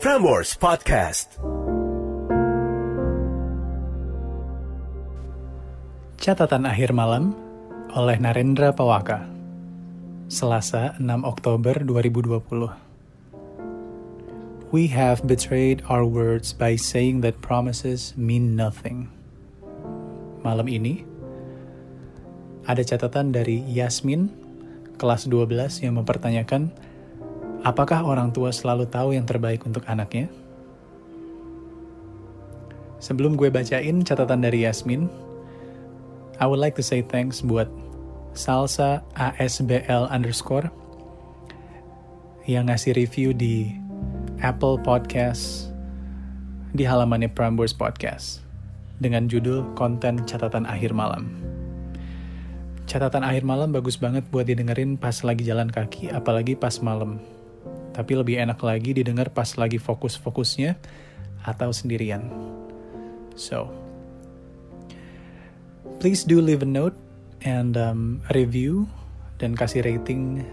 Frameworks Podcast. Catatan akhir malam oleh Narendra Pawaka. Selasa 6 Oktober 2020. We have betrayed our words by saying that promises mean nothing. Malam ini ada catatan dari Yasmin kelas 12 yang mempertanyakan apakah orang tua selalu tahu yang terbaik untuk anaknya? Sebelum gue bacain catatan dari Yasmin, I would like to say thanks buat Salsa ASBL underscore yang ngasih review di Apple Podcast di halamannya Prambors Podcast dengan judul konten catatan akhir malam. Catatan akhir malam bagus banget buat didengerin pas lagi jalan kaki, apalagi pas malam. Tapi lebih enak lagi didengar pas lagi fokus-fokusnya atau sendirian. So, please do leave a note and um, review dan kasih rating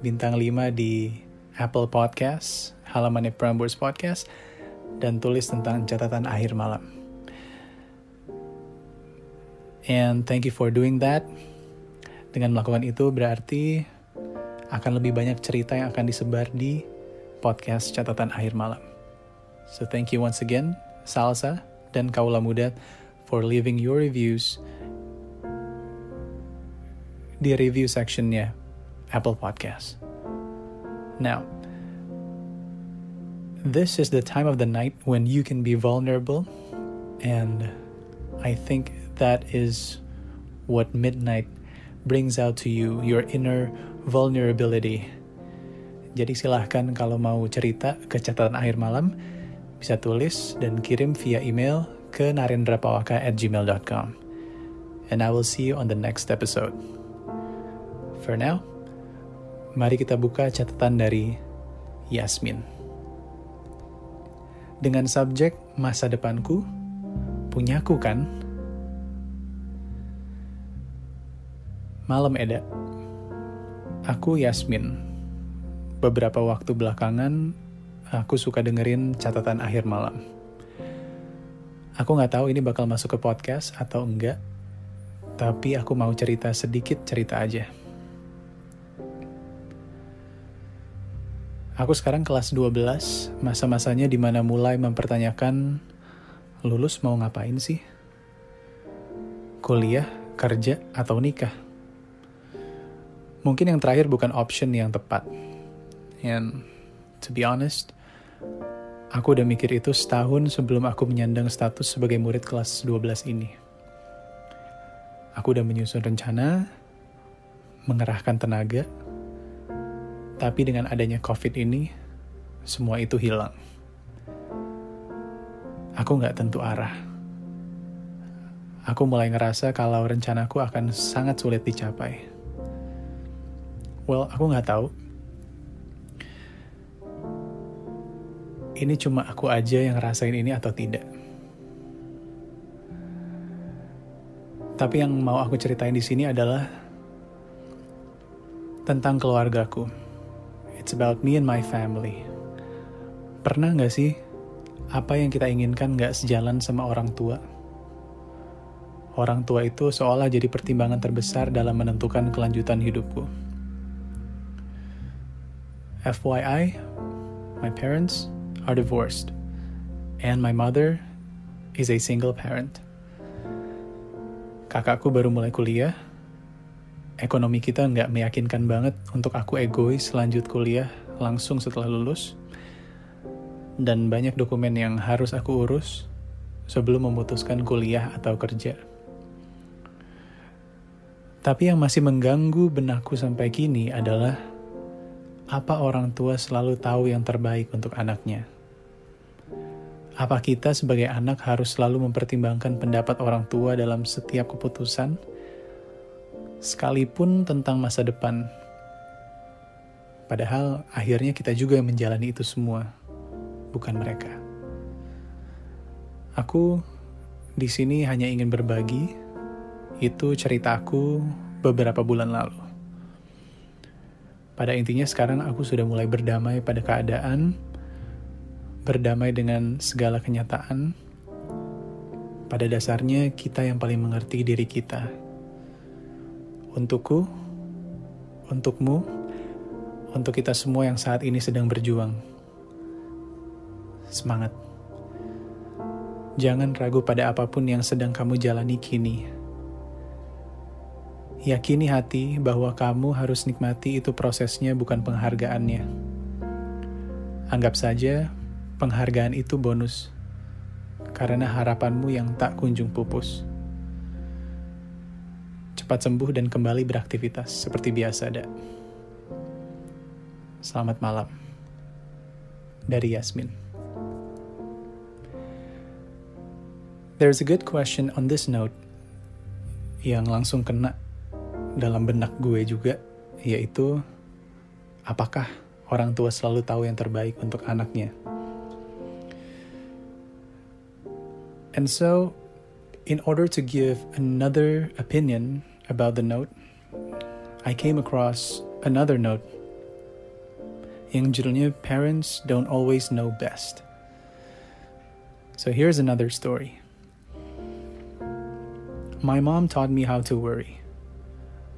bintang 5 di Apple Podcast, halamannya Prambors Podcast, dan tulis tentang catatan akhir malam. And thank you for doing that. Dengan melakukan itu berarti akan lebih banyak cerita yang akan disebar di podcast catatan akhir malam. So thank you once again, Salsa dan Kaula Muda, for leaving your reviews di review sectionnya Apple Podcast. Now, this is the time of the night when you can be vulnerable, and I think that is what midnight brings out to you, your inner vulnerability. Jadi silahkan kalau mau cerita ke catatan akhir malam, bisa tulis dan kirim via email ke narendrapawaka at gmail.com. And I will see you on the next episode. For now, mari kita buka catatan dari Yasmin. Dengan subjek masa depanku, punyaku kan? Malam Eda. Aku Yasmin. Beberapa waktu belakangan, aku suka dengerin catatan akhir malam. Aku nggak tahu ini bakal masuk ke podcast atau enggak, tapi aku mau cerita sedikit cerita aja. Aku sekarang kelas 12, masa-masanya di mana mulai mempertanyakan, lulus mau ngapain sih? Kuliah, kerja, atau nikah? Mungkin yang terakhir bukan option yang tepat. And to be honest, aku udah mikir itu setahun sebelum aku menyandang status sebagai murid kelas 12 ini. Aku udah menyusun rencana, mengerahkan tenaga, tapi dengan adanya COVID ini, semua itu hilang. Aku nggak tentu arah. Aku mulai ngerasa kalau rencanaku akan sangat sulit dicapai. Well, aku nggak tahu. Ini cuma aku aja yang ngerasain ini atau tidak. Tapi yang mau aku ceritain di sini adalah tentang keluargaku. It's about me and my family. Pernah nggak sih apa yang kita inginkan nggak sejalan sama orang tua? Orang tua itu seolah jadi pertimbangan terbesar dalam menentukan kelanjutan hidupku. FYI, my parents are divorced, and my mother is a single parent. Kakakku baru mulai kuliah, ekonomi kita nggak meyakinkan banget untuk aku egois lanjut kuliah langsung setelah lulus. Dan banyak dokumen yang harus aku urus sebelum memutuskan kuliah atau kerja. Tapi yang masih mengganggu benakku sampai kini adalah apa orang tua selalu tahu yang terbaik untuk anaknya. Apa kita sebagai anak harus selalu mempertimbangkan pendapat orang tua dalam setiap keputusan? sekalipun tentang masa depan. Padahal akhirnya kita juga yang menjalani itu semua, bukan mereka. Aku di sini hanya ingin berbagi, itu ceritaku beberapa bulan lalu. Pada intinya sekarang aku sudah mulai berdamai pada keadaan, berdamai dengan segala kenyataan. Pada dasarnya, kita yang paling mengerti diri kita. Untukku, untukmu, untuk kita semua yang saat ini sedang berjuang. Semangat! Jangan ragu pada apa pun yang sedang kamu jalani kini. Yakini hati bahwa kamu harus nikmati itu prosesnya, bukan penghargaannya. Anggap saja penghargaan itu bonus, karena harapanmu yang tak kunjung pupus. Cepat sembuh dan kembali beraktivitas seperti biasa, Dak. Selamat malam. Dari Yasmin. There's a good question on this note yang langsung kena dalam benak gue juga, yaitu apakah orang tua selalu tahu yang terbaik untuk anaknya? And so, in order to give another opinion about the note, I came across another note yang judulnya Parents Don't Always Know Best. So here's another story. My mom taught me how to worry.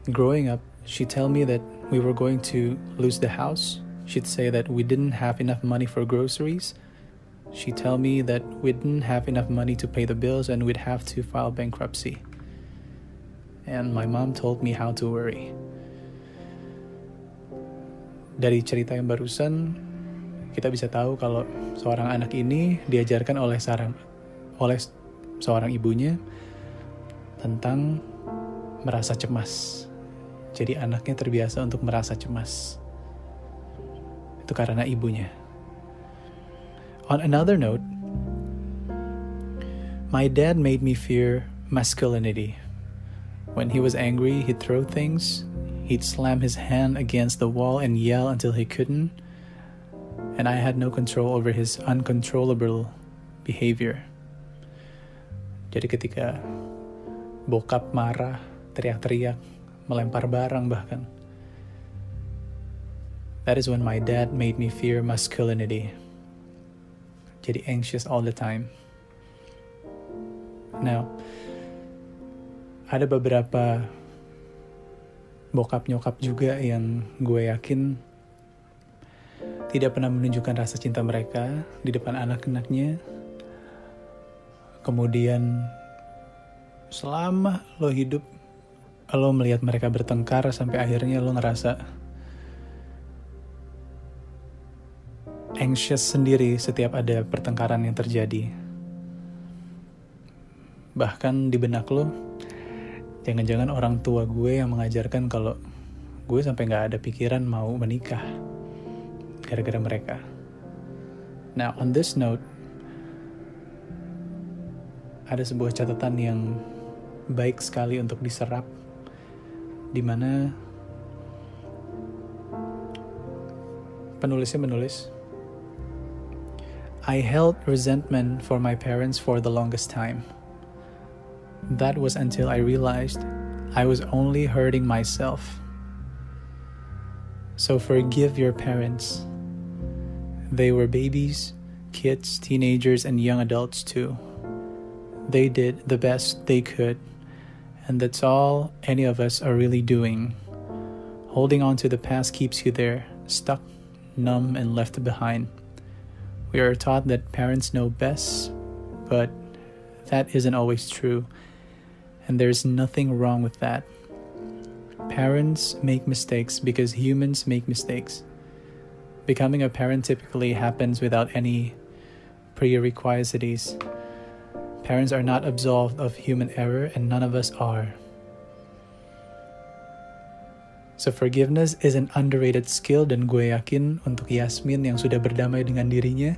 Growing up, she'd tell me that we were going to lose the house. She'd say that we didn't have enough money for groceries. She'd tell me that we didn't have enough money to pay the bills and we'd have to file bankruptcy. And my mom told me how to worry. Dari cerita yang barusan, kita bisa tahu kalau seorang anak ini diajarkan oleh seorang oleh seorang ibunya tentang merasa cemas. Jadi anaknya terbiasa untuk merasa cemas. Itu karena ibunya. On another note, my dad made me fear masculinity. When he was angry, he'd throw things, he'd slam his hand against the wall and yell until he couldn't, and I had no control over his uncontrollable behavior. Jadi ketika bokap marah, teriak-teriak, melempar barang bahkan. That is when my dad made me fear masculinity. Jadi anxious all the time. Now, ada beberapa bokap nyokap juga yang gue yakin tidak pernah menunjukkan rasa cinta mereka di depan anak-anaknya. Kemudian selama lo hidup lo melihat mereka bertengkar sampai akhirnya lo ngerasa anxious sendiri setiap ada pertengkaran yang terjadi. Bahkan di benak lo, jangan-jangan orang tua gue yang mengajarkan kalau gue sampai nggak ada pikiran mau menikah gara-gara mereka. Now on this note, ada sebuah catatan yang baik sekali untuk diserap di mana penulisnya menulis I held resentment for my parents for the longest time. That was until I realized I was only hurting myself. So forgive your parents. They were babies, kids, teenagers, and young adults too. They did the best they could and that's all any of us are really doing. Holding on to the past keeps you there, stuck, numb, and left behind. We are taught that parents know best, but that isn't always true, and there's nothing wrong with that. Parents make mistakes because humans make mistakes. Becoming a parent typically happens without any prerequisites Parents are not absolved of human error, and none of us are. So forgiveness is an underrated skill dan gue yakin untuk Yasmin yang sudah berdamai dengan dirinya,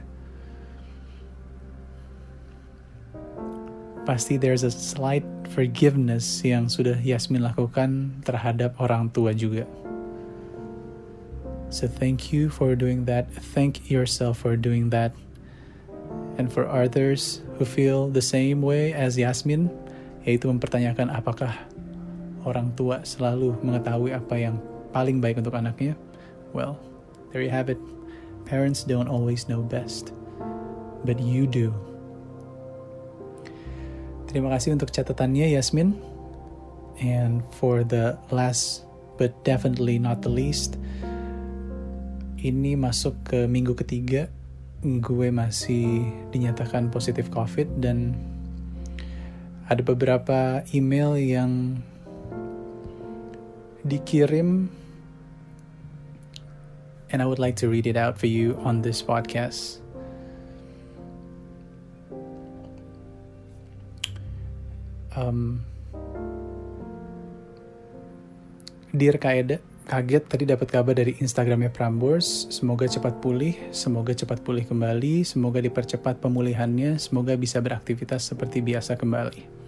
pasti there's a slight forgiveness yang sudah Yasmin lakukan terhadap orang tua juga. So thank you for doing that. Thank yourself for doing that. And for others who feel the same way as Yasmin, yaitu mempertanyakan apakah orang tua selalu mengetahui apa yang paling baik untuk anaknya, well, there you have it. Parents don't always know best. but you do. Terima kasih untuk catatannya Yasmin. And for the last but definitely not the least, ini masuk ke minggu ketiga gue masih dinyatakan positif COVID dan ada beberapa email yang dikirim and I would like to read it out for you on this podcast. Um, Dear Kaeda, kaget tadi dapat kabar dari Instagramnya Prambors. Semoga cepat pulih, semoga cepat pulih kembali, semoga dipercepat pemulihannya, semoga bisa beraktivitas seperti biasa kembali.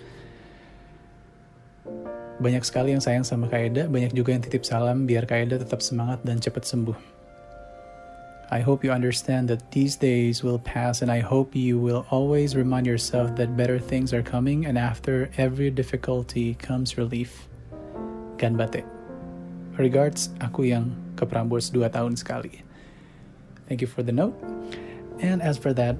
Banyak sekali yang sayang sama Kaeda, banyak juga yang titip salam biar Kaeda tetap semangat dan cepat sembuh. I hope you understand that these days will pass, and I hope you will always remind yourself that better things are coming, and after every difficulty comes relief. Ganbate. Regards, aku yang ke Prambors 2 tahun sekali. Thank you for the note. And as for that,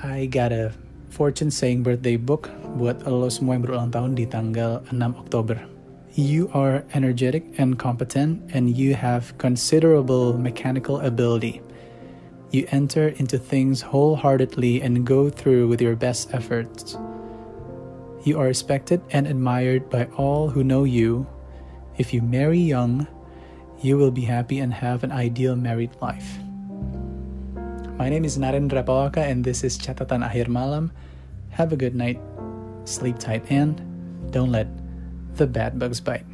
I got a fortune saying birthday book buat lo semua yang berulang tahun di tanggal 6 Oktober. You are energetic and competent, and you have considerable mechanical ability. You enter into things wholeheartedly and go through with your best efforts. You are respected and admired by all who know you. If you marry young, you will be happy and have an ideal married life. My name is Narendra Pawaka, and this is Catatan Akhir Malam. Have a good night, sleep tight, and don't let the bad bugs bite.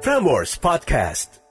Frameworks Podcast.